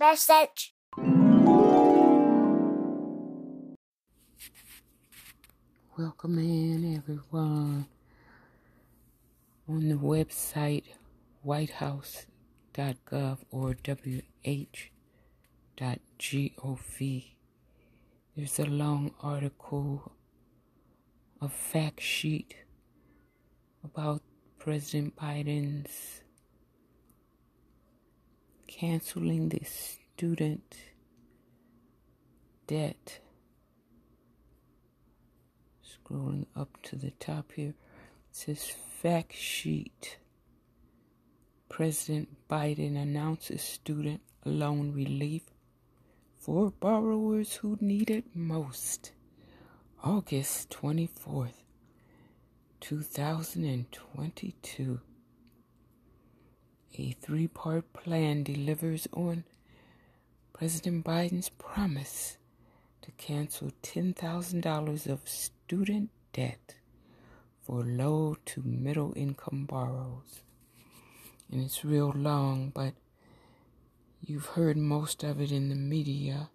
Message. Welcome in, everyone, on the website whitehouse.gov or wh.gov. There's a long article, a fact sheet about President Biden's canceling the student debt Scrolling up to the top here, it says fact sheet. President Biden announces student loan relief for borrowers who need it most. August 24th, 2022. A three part plan delivers on President Biden's promise to cancel $10,000 of student debt for low to middle income borrowers. And it's real long, but you've heard most of it in the media.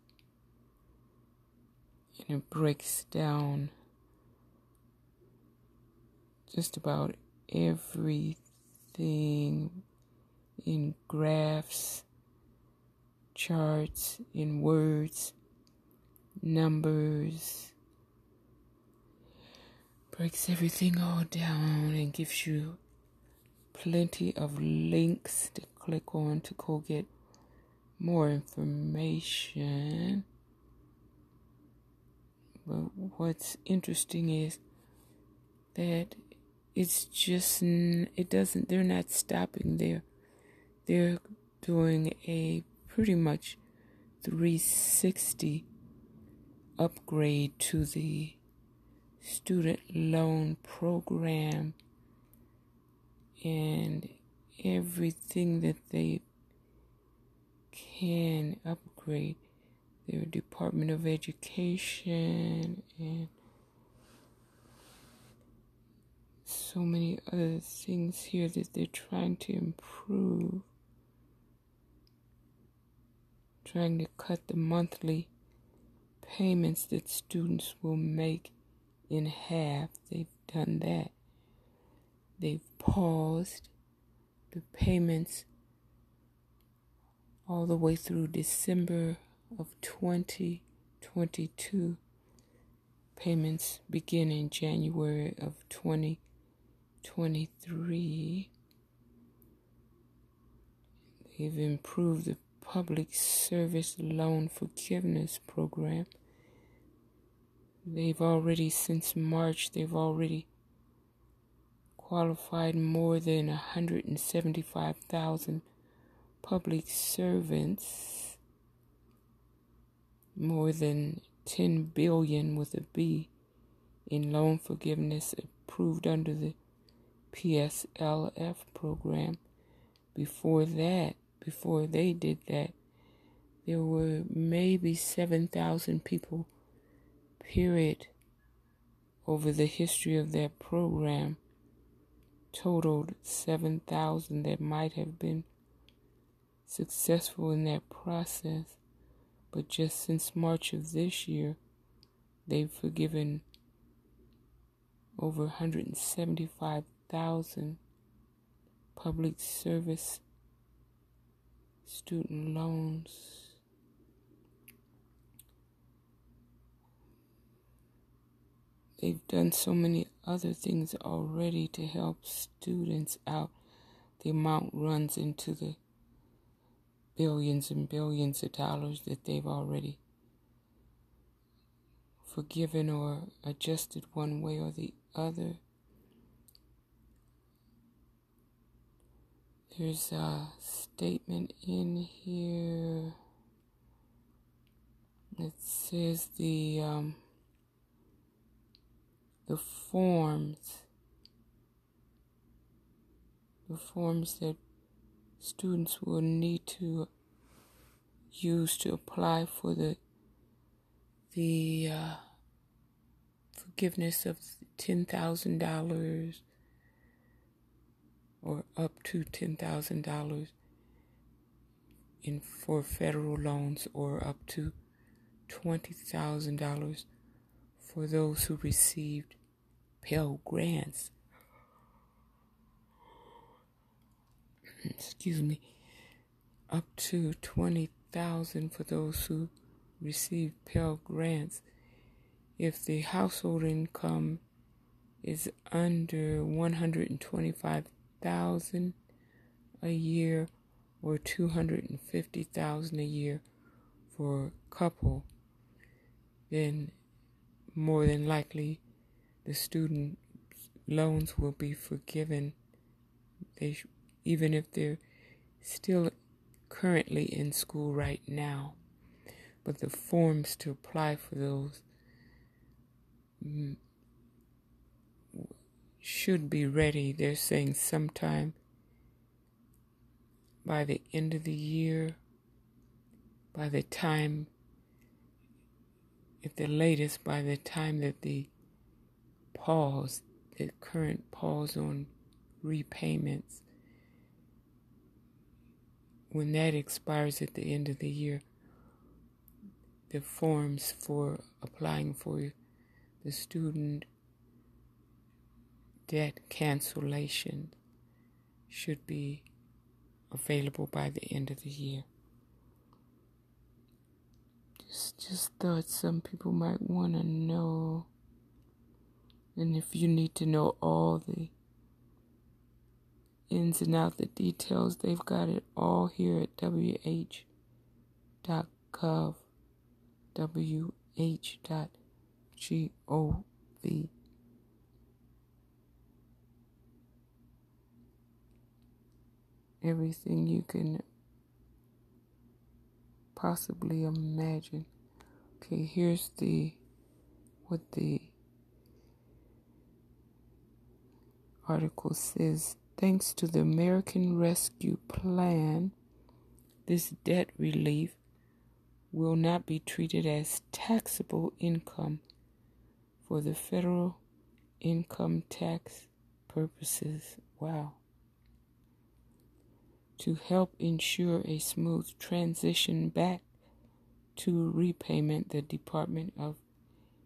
And it breaks down just about everything in graphs, charts, in words, numbers, breaks everything all down and gives you plenty of links to click on to go get more information. But what's interesting is that it's just, it doesn't, they're not stopping there. They're doing a pretty much 360 upgrade to the student loan program and everything that they can upgrade their Department of Education and so many other things here that they're trying to improve. Trying to cut the monthly payments that students will make in half. They've done that. They've paused the payments all the way through December of 2022. Payments begin in January of 2023. They've improved the public service loan forgiveness program. They've already, since March, they've already qualified more than 175,000 public servants, more than 10 billion with a B in loan forgiveness approved under the PSLF program. Before that, before they did that, there were maybe 7,000 people, period, over the history of that program. Totaled 7,000 that might have been successful in that process. But just since March of this year, they've forgiven over 175,000 public service student loans. They've done so many other things already to help students out. The amount runs into the billions and billions of dollars that they've already forgiven or adjusted one way or the other. There's a statement in here. That says the um, the forms. The forms that students will need to use to apply for the the uh, forgiveness of ten thousand dollars or up to $10,000 in for federal loans or up to $20,000 for those who received Pell Grants. Excuse me. Up to 20,000 for those who received Pell Grants if the household income is under 125,000 a year or 250,000 a year for a couple then more than likely the student loans will be forgiven. They sh- even if they're still currently in school right now. But the forms to apply for those mm, should be ready they're saying sometime by the end of the year by the time at the latest by the time that the pause, the current pause on repayments, when that expires at the end of the year, the forms for applying for the student debt cancellation should be available by the end of the year. Just, just thought some people might want to know. And if you need to know all the ins and outs, the details, they've got it all here at wh.gov. wh.gov. Everything you can possibly imagine. Okay, here's the what the article says. Thanks to the American Rescue Plan, this debt relief will not be treated as taxable income for the federal income tax purposes. Wow to help ensure a smooth transition back to repayment, the Department of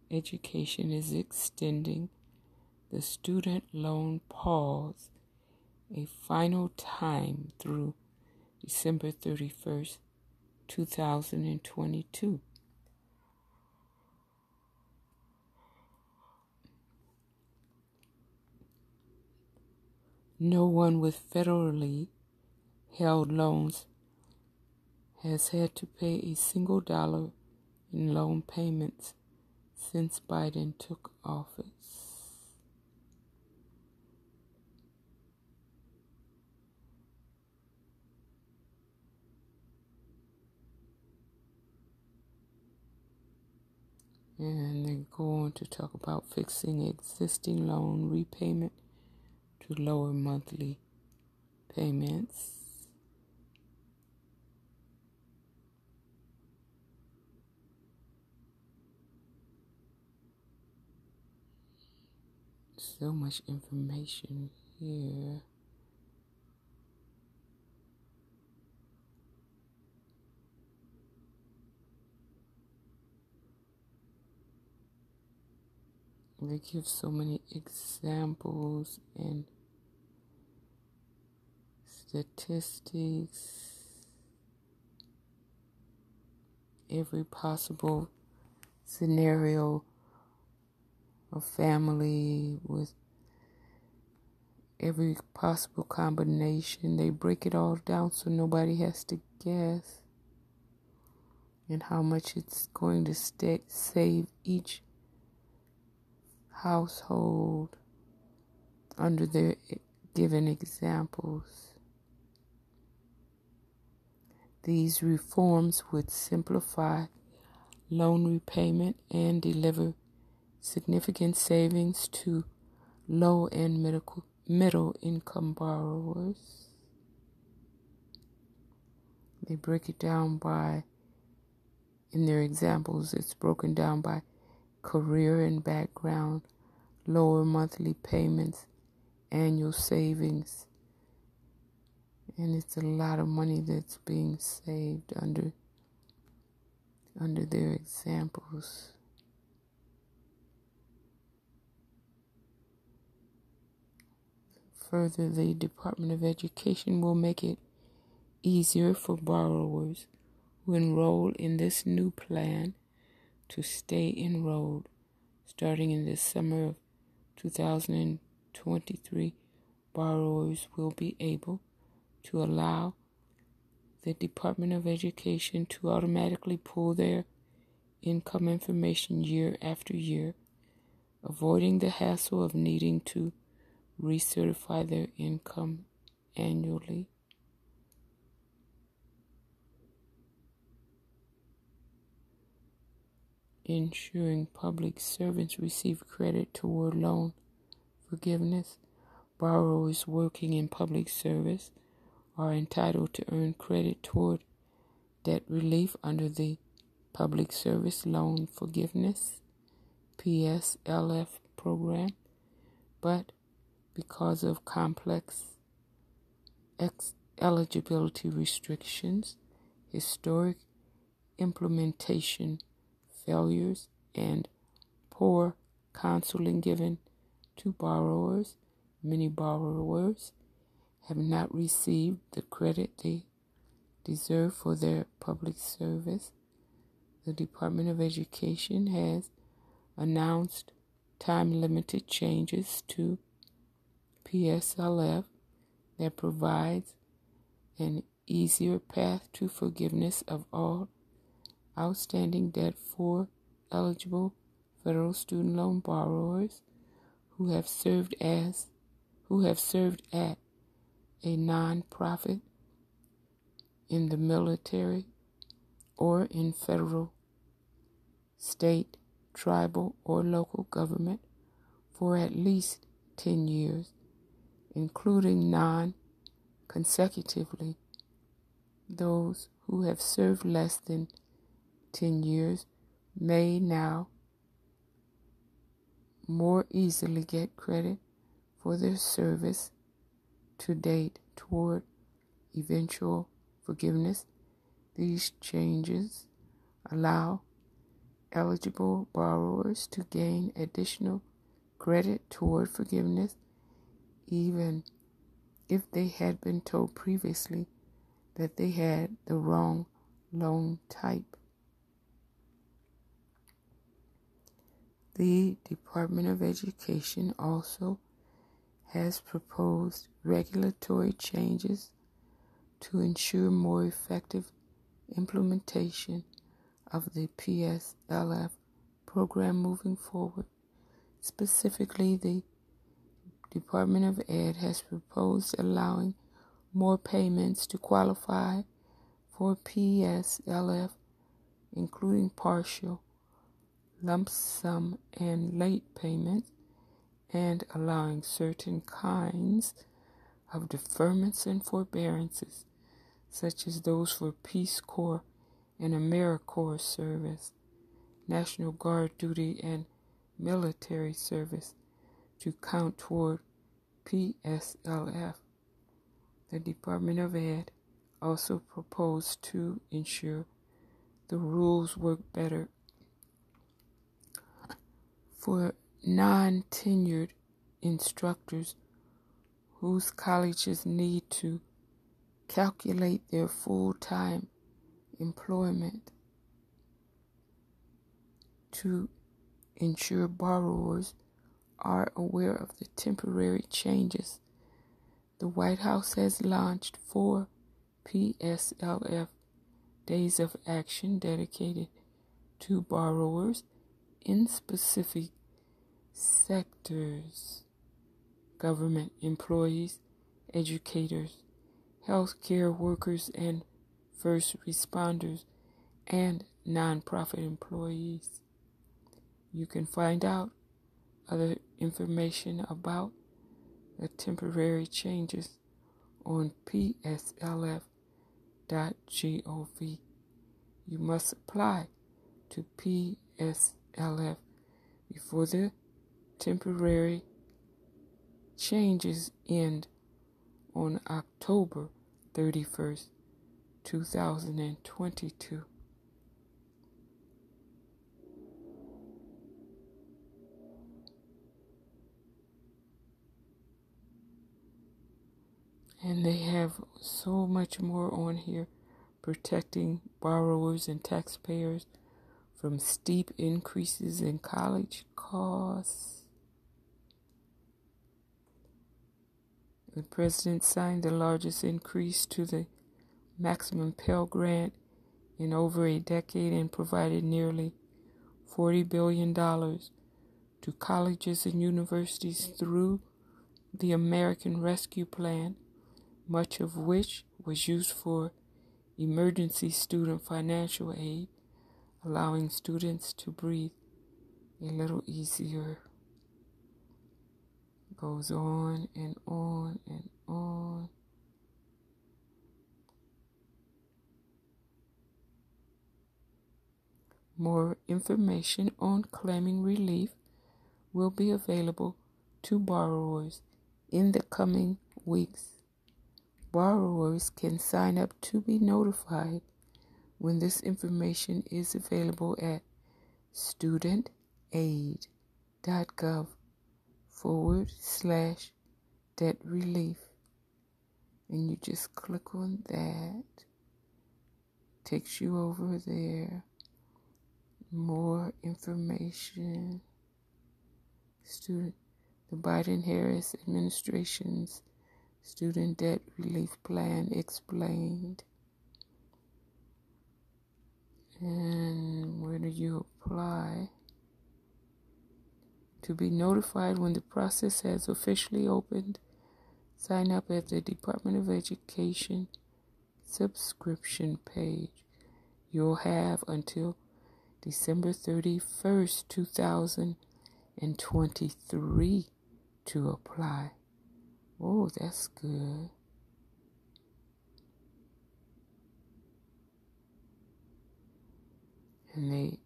Education is extending the student loan pause a final time through December 31st, 2022. No one with federally held loans has had to pay a single dollar in loan payments since Biden took office. And they go on to talk about fixing existing loan repayment to lower monthly payments. So much information here. They give so many examples and statistics, every possible scenario a family with every possible combination. They break it all down so nobody has to guess. And how much it's going to stay, save each household under their given examples. These reforms would simplify loan repayment and deliver significant savings to low and middle, middle income borrowers. They break it down by, in their examples, it's broken down by career and background, lower monthly payments, annual savings, and it's a lot of money that's being saved under under their examples. Further, the Department of Education will make it easier for borrowers who enroll in this new plan to stay enrolled starting in the summer of 2023. Borrowers will be able to allow the Department of Education to automatically pull their income information year after year, avoiding the hassle of needing to recertify their income annually. Ensuring public servants receive credit toward loan forgiveness. Borrowers working in public service are entitled to earn credit toward debt relief under the Public Service Loan Forgiveness PSLF program, but because of complex ex- eligibility restrictions, historic implementation failures, and poor counseling given to borrowers, many borrowers have not received the credit they deserve for their public service. The Department of Education has announced time limited changes to PSLF that provides an easier path to forgiveness of all outstanding debt for eligible federal student loan borrowers who have served as who have served at a nonprofit in the military or in federal, state, tribal, or local government for at least 10 years, including non consecutively. Those who have served less than 10 years may now more easily get credit for their service to date toward eventual forgiveness. These changes allow eligible borrowers to gain additional credit toward forgiveness, even if they had been told previously that they had the wrong loan type. The Department of Education also has proposed regulatory changes to ensure more effective implementation of the PSLF program moving forward. Specifically, the Department of Ed has proposed allowing more payments to qualify for PSLF, including partial lump sum and late payments, and allowing certain kinds of deferments and forbearances, such as those for Peace Corps and AmeriCorps service, National Guard duty, and military service, to count toward PSLF. The Department of Ed also proposed to ensure the rules work better for non tenured instructors whose colleges need to calculate their full time employment to ensure borrowers are aware of the temporary changes. The White House has launched four PSLF days of action dedicated to borrowers in specific sectors government employees, educators, healthcare workers, and first responders, and nonprofit employees. You can find out other information about the temporary changes on pslf.gov. You must apply to PSLF before the temporary changes end on October 31st, 2022. And they have so much more on here protecting borrowers and taxpayers from steep increases in college costs. The president signed the largest increase to the maximum Pell Grant in over a decade and provided nearly $40 billion to colleges and universities through the American Rescue Plan much of which was used for emergency student financial aid, allowing students to breathe a little easier. Goes on and on and on. More information on claiming relief will be available to borrowers in the coming weeks. Borrowers can sign up to be notified when this information is available at studentaid.gov forward slash debt relief. And you just click on that. Takes you over there. More information. Student, the Biden Harris administration's Student Debt Relief Plan explained. And where do you apply? To be notified when the process has officially opened, sign up at the Department of Education subscription page. You'll have until December 31st, 2023 to apply. Oh, that's good. And they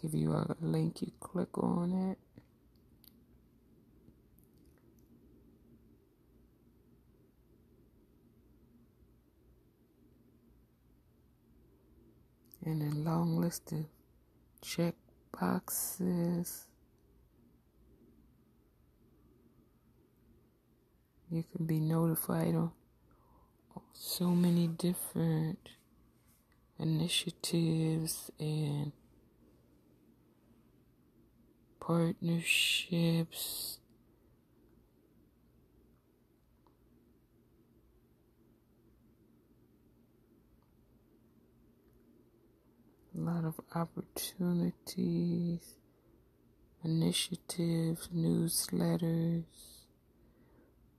give you a link, you click on it. And a long list of check boxes. You can be notified on so many different initiatives and partnerships. A lot of opportunities, initiatives, newsletters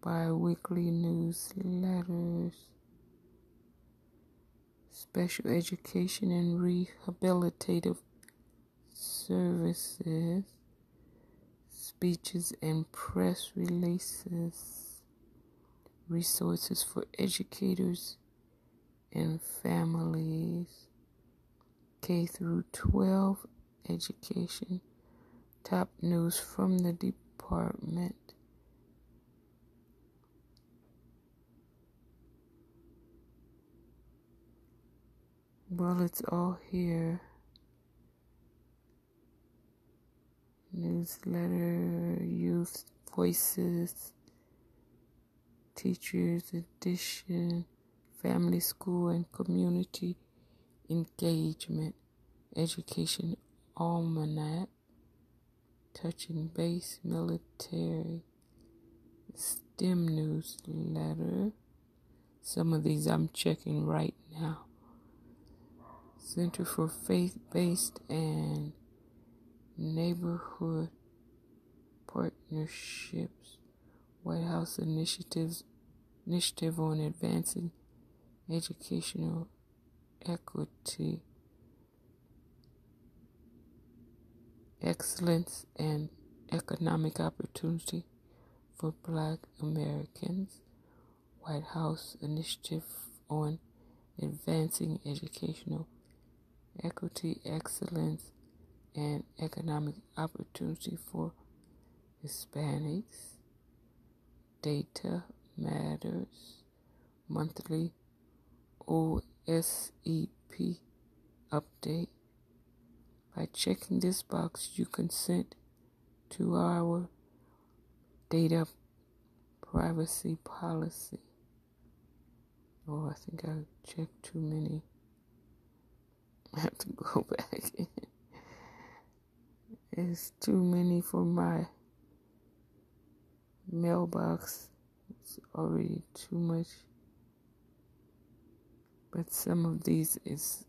bi-weekly newsletters, special education and rehabilitative services, speeches and press releases, resources for educators and families, K through 12 education, top news from the department Well, it's all here. Newsletter, youth voices, teachers edition, family, school, and community engagement, education almanac, touching base, military, STEM newsletter. Some of these I'm checking right now. Center for Faith Based and Neighborhood Partnerships, White House Initiatives Initiative on Advancing Educational Equity, Excellence, and Economic Opportunity for Black Americans, White House Initiative on Advancing Educational equity, excellence, and economic opportunity for Hispanics. Data matters. monthly OSEP update. By checking this box, you consent to our data privacy policy. Oh, I think I checked too many. Have to go back. it's too many for my mailbox. It's already too much. But some of these is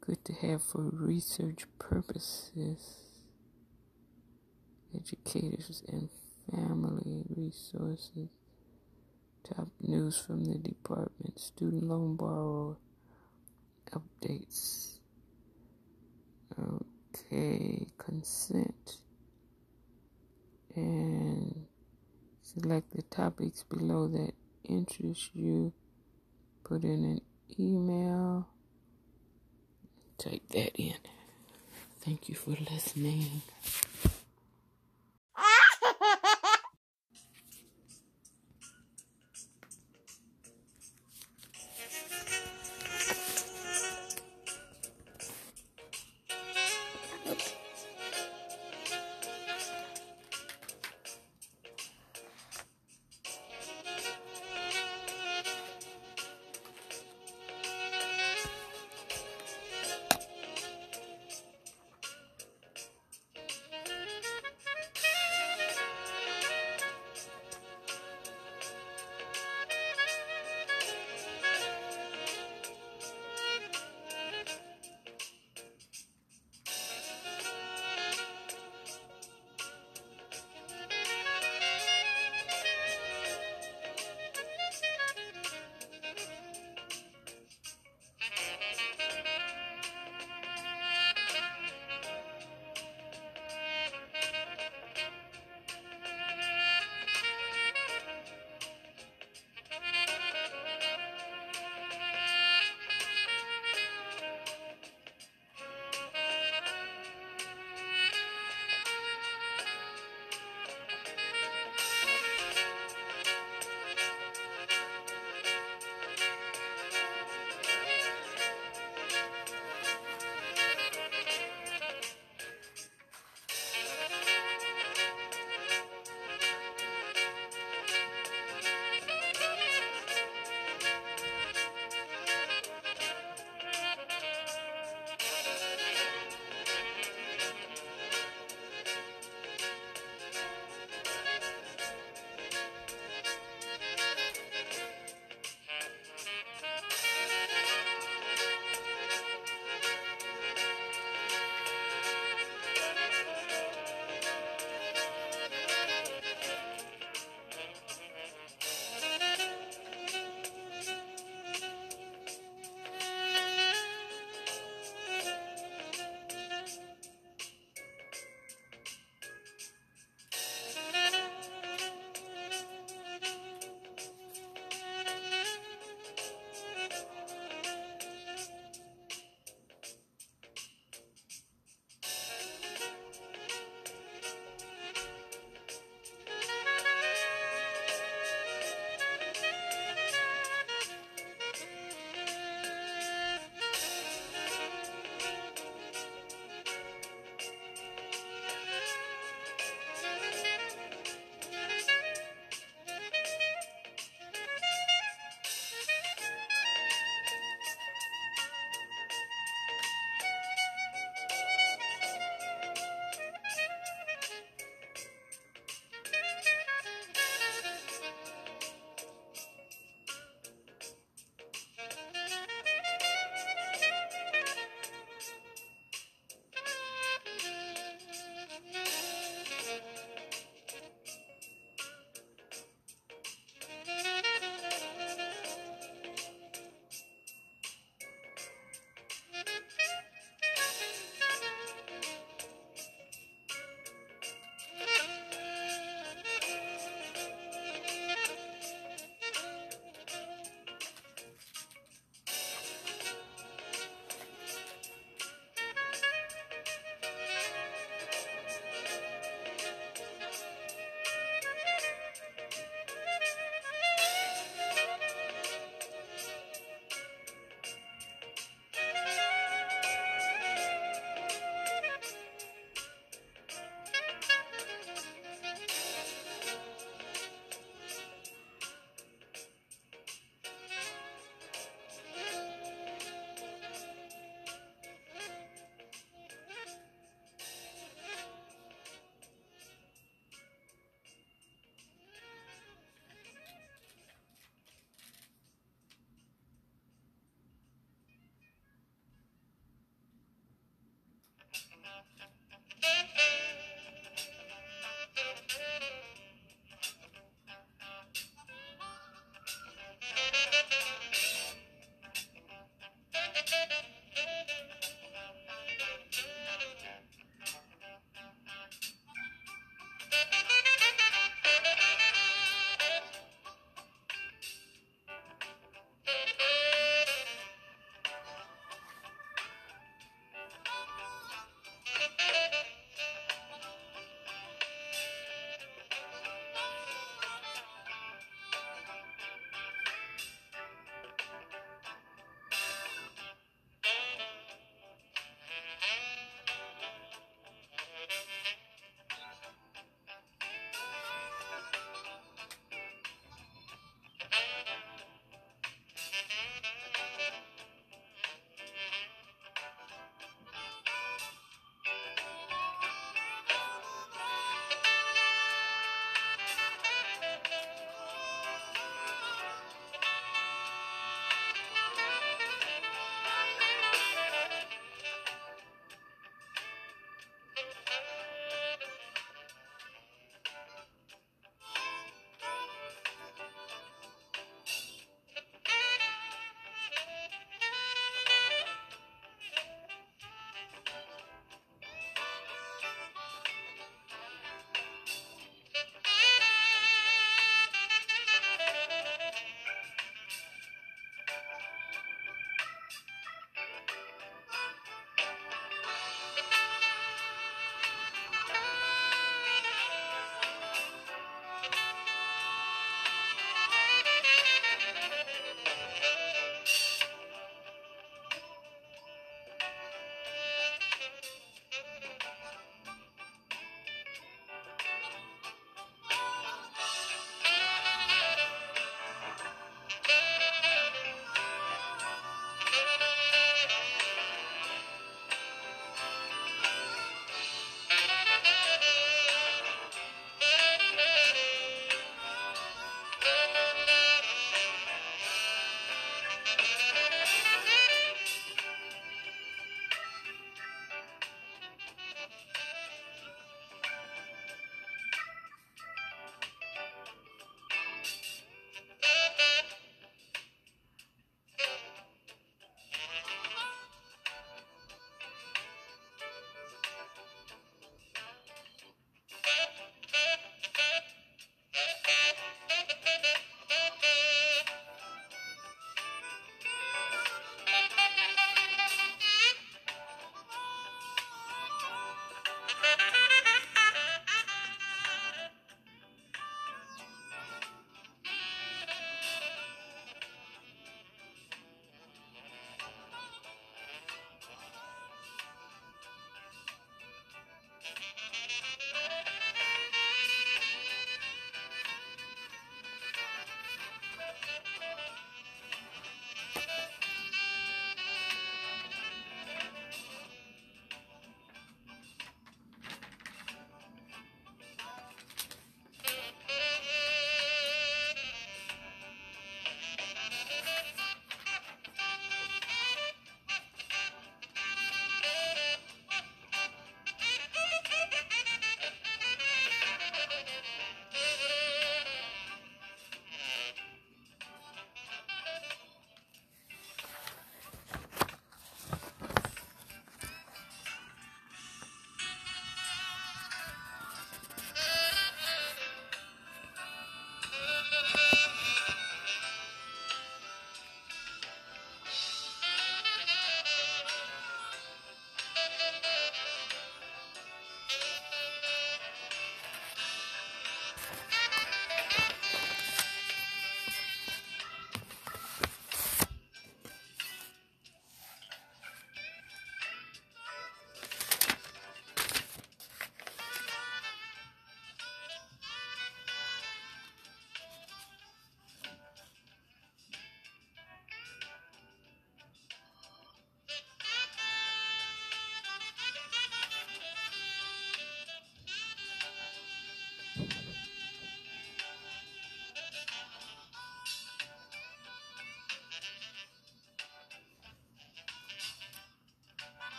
good to have for research purposes. Educators and family resources. Top news from the department. Student loan borrower updates. Okay, consent. And select the topics below that interest you. Put in an email. Type that in. Thank you for listening.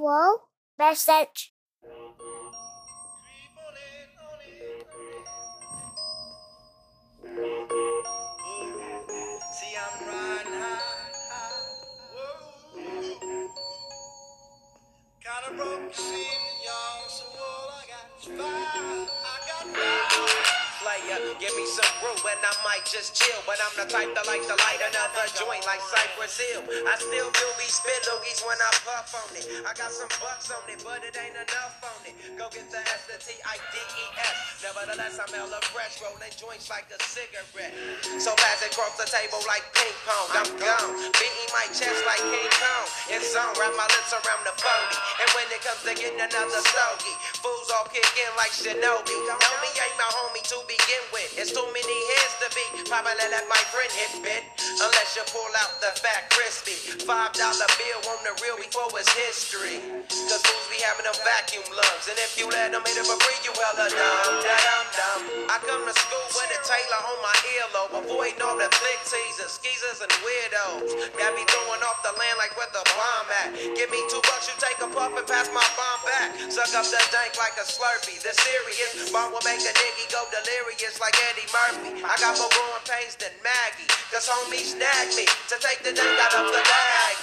Hello? Message. I got some bucks on it, but it ain't enough it. Go get the S, the T, I, D, E, S. Nevertheless, I'm hella fresh, rolling joints like a cigarette. So pass it across the table like ping pong. I'm gone, beating my chest like King Kong. It's on, wrap my lips around the 40. And when it comes to getting another stogie, fools all kick in like Shinobi. Know me ain't my homie to begin with. It's too many hands to be. Probably let my friend hit bit. Unless you pull out the fat crispy. Five dollar bill on the real before it's history. Cause fools be having them vacuum lungs. And if you let them hit it for free, you hella dumb. Da dum dum. I come to school with a Taylor on my earlobe. Avoiding all the flick teasers, skeezers, and weirdos. Got me throwing off the land like where the bomb at. Give me two bucks, you take a puff and pass my bomb back. Suck up the dank like a slurpee. The serious bomb will make a nigga go delirious like Eddie Murphy. I got more growing pains than Maggie. Cause homies snagged me to take the dank out of the bag.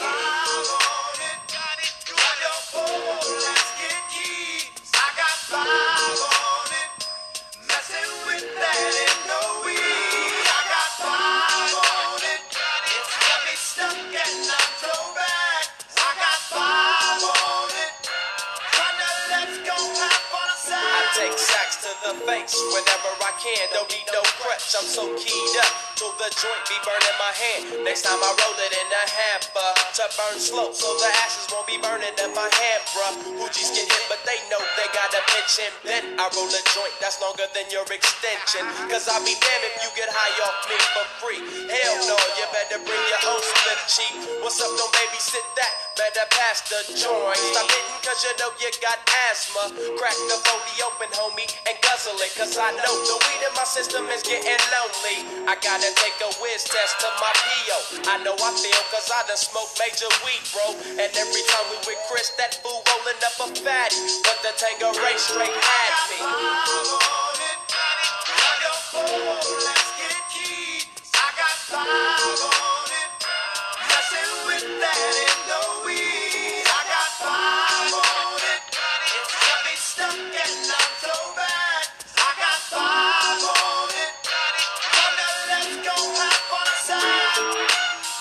I whenever I can. Don't need no crutch, I'm so keyed up. Till the joint be burning my hand. Next time I roll it in a hamper to burn slow, so the ashes won't be burning in my hand, bruh. Hoochies get hit, but they know they got a pitch and bent. I roll a joint that's longer than your extension. Cause I'll be damned if you get high off me for free. Hell no, you better bring your own split cheap. What's up, don't babysit that? Better pass the joint. Stop hitting cause you know you got asthma. Crack the 40 open, homie, and guzzle it. Cause I know the weed in my system is getting lonely. I gotta take a whiz test to my PO. I know I feel cause I done smoked major weed, bro. And every time we with Chris, that fool rolling up a fatty. But the Tanqueray straight had me.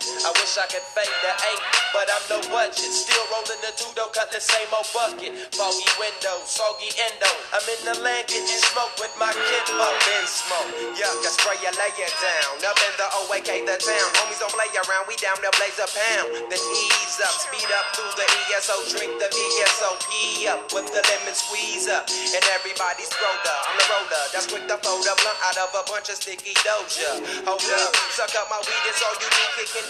I wish I could fade the eight, but I'm no budget. Still rolling the two though, cut the same old bucket. Foggy window, soggy endo. I'm in the land getting smoke with my kid up in smoke. Yuck, I spray you, lay it down. Up in the OAK, the town. Homies don't play around, we down there blaze a pound. Then ease up, speed up through the ESO, drink the VSOP up with the lemon squeeze up. And everybody's roller, I'm the roller. That's quick to fold a blunt out of a bunch of sticky doja. Hold up, suck up my weed, it's all you need kicking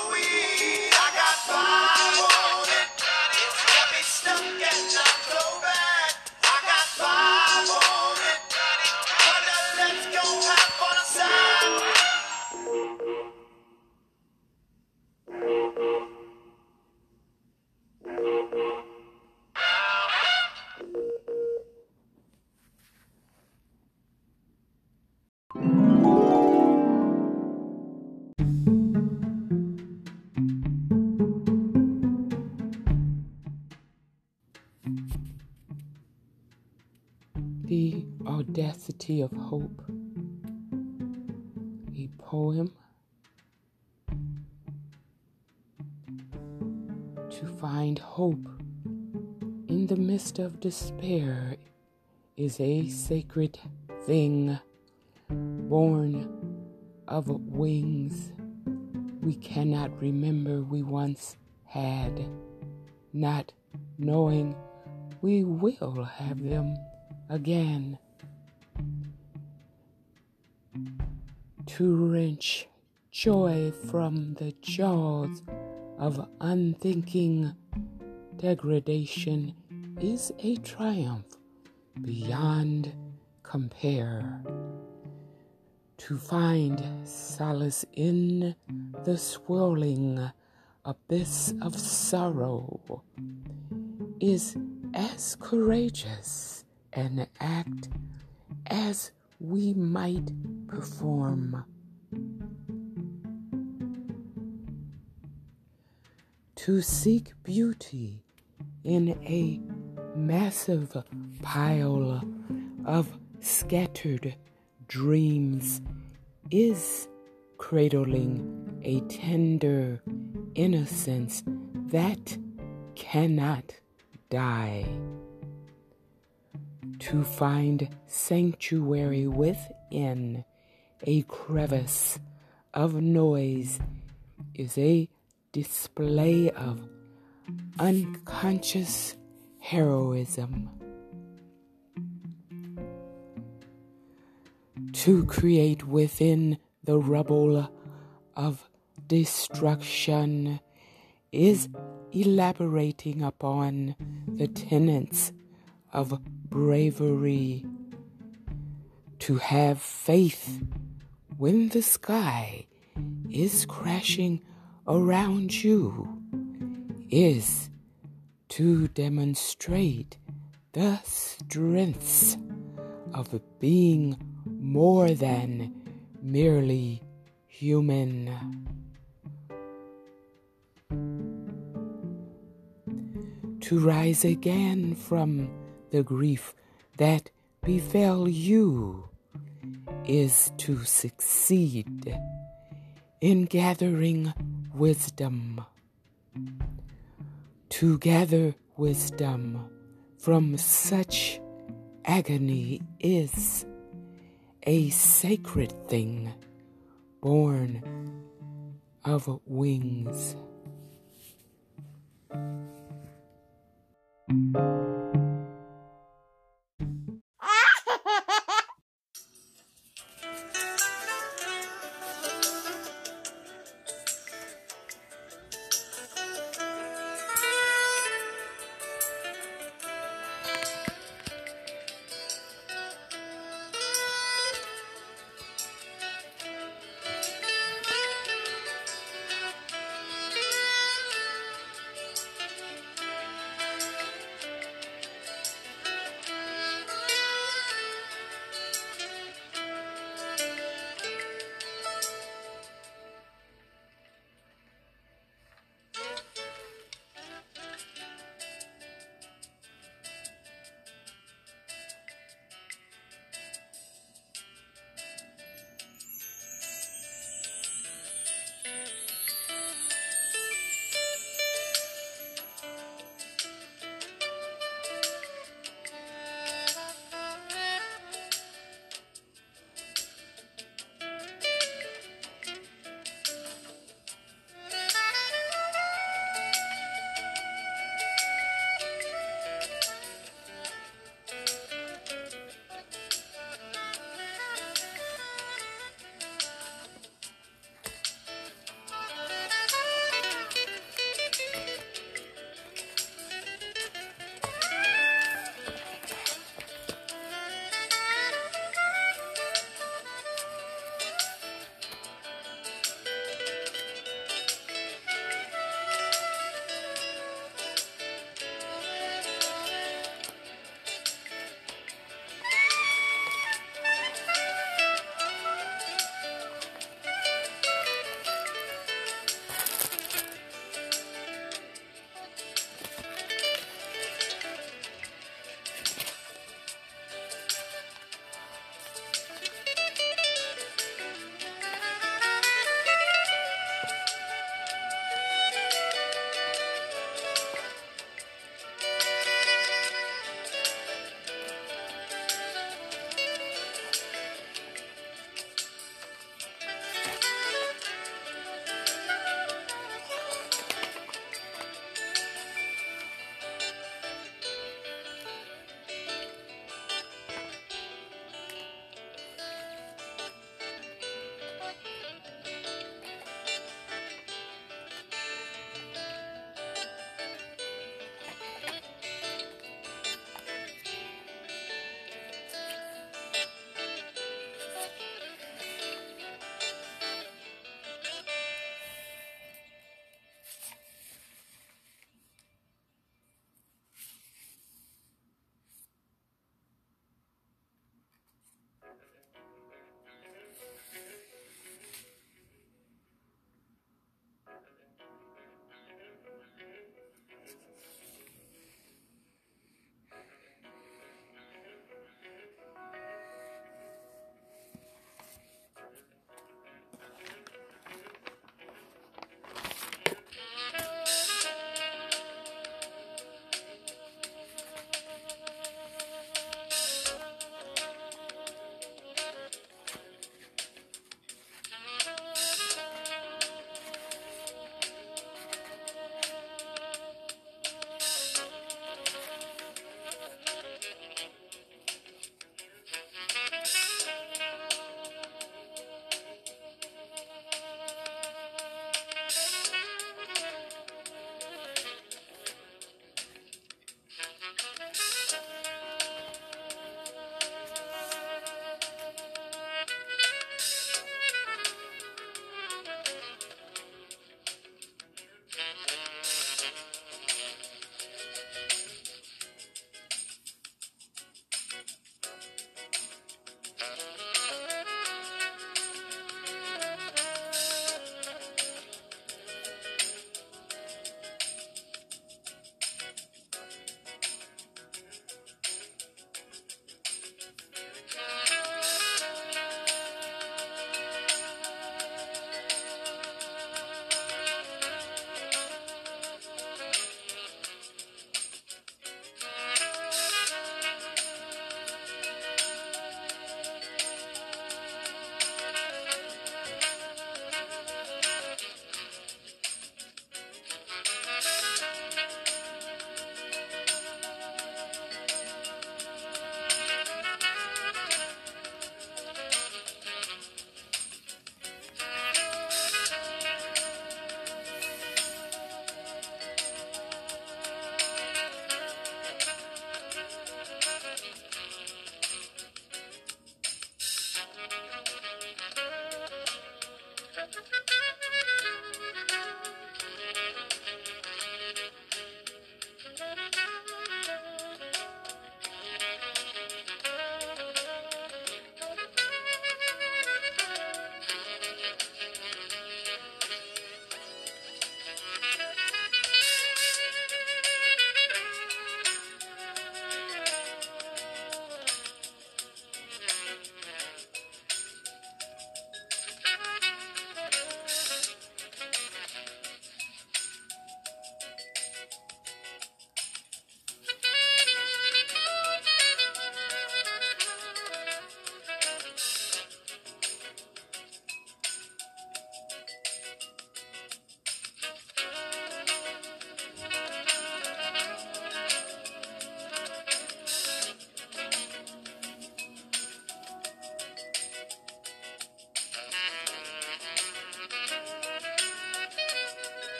Audacity of Hope, a poem to find hope in the midst of despair is a sacred thing born of wings we cannot remember we once had, not knowing we will have them again. To wrench joy from the jaws of unthinking degradation is a triumph beyond compare. To find solace in the swirling abyss of sorrow is as courageous an act as we might perform. To seek beauty in a massive pile of scattered dreams is cradling a tender innocence that cannot die. To find sanctuary within a crevice of noise is a display of unconscious heroism. To create within the rubble of destruction is elaborating upon the tenets of bravery. To have faith when the sky is crashing around you is to demonstrate the strengths of being more than merely human. To rise again from the grief that befell you is to succeed in gathering wisdom. To gather wisdom from such agony is a sacred thing born of wings.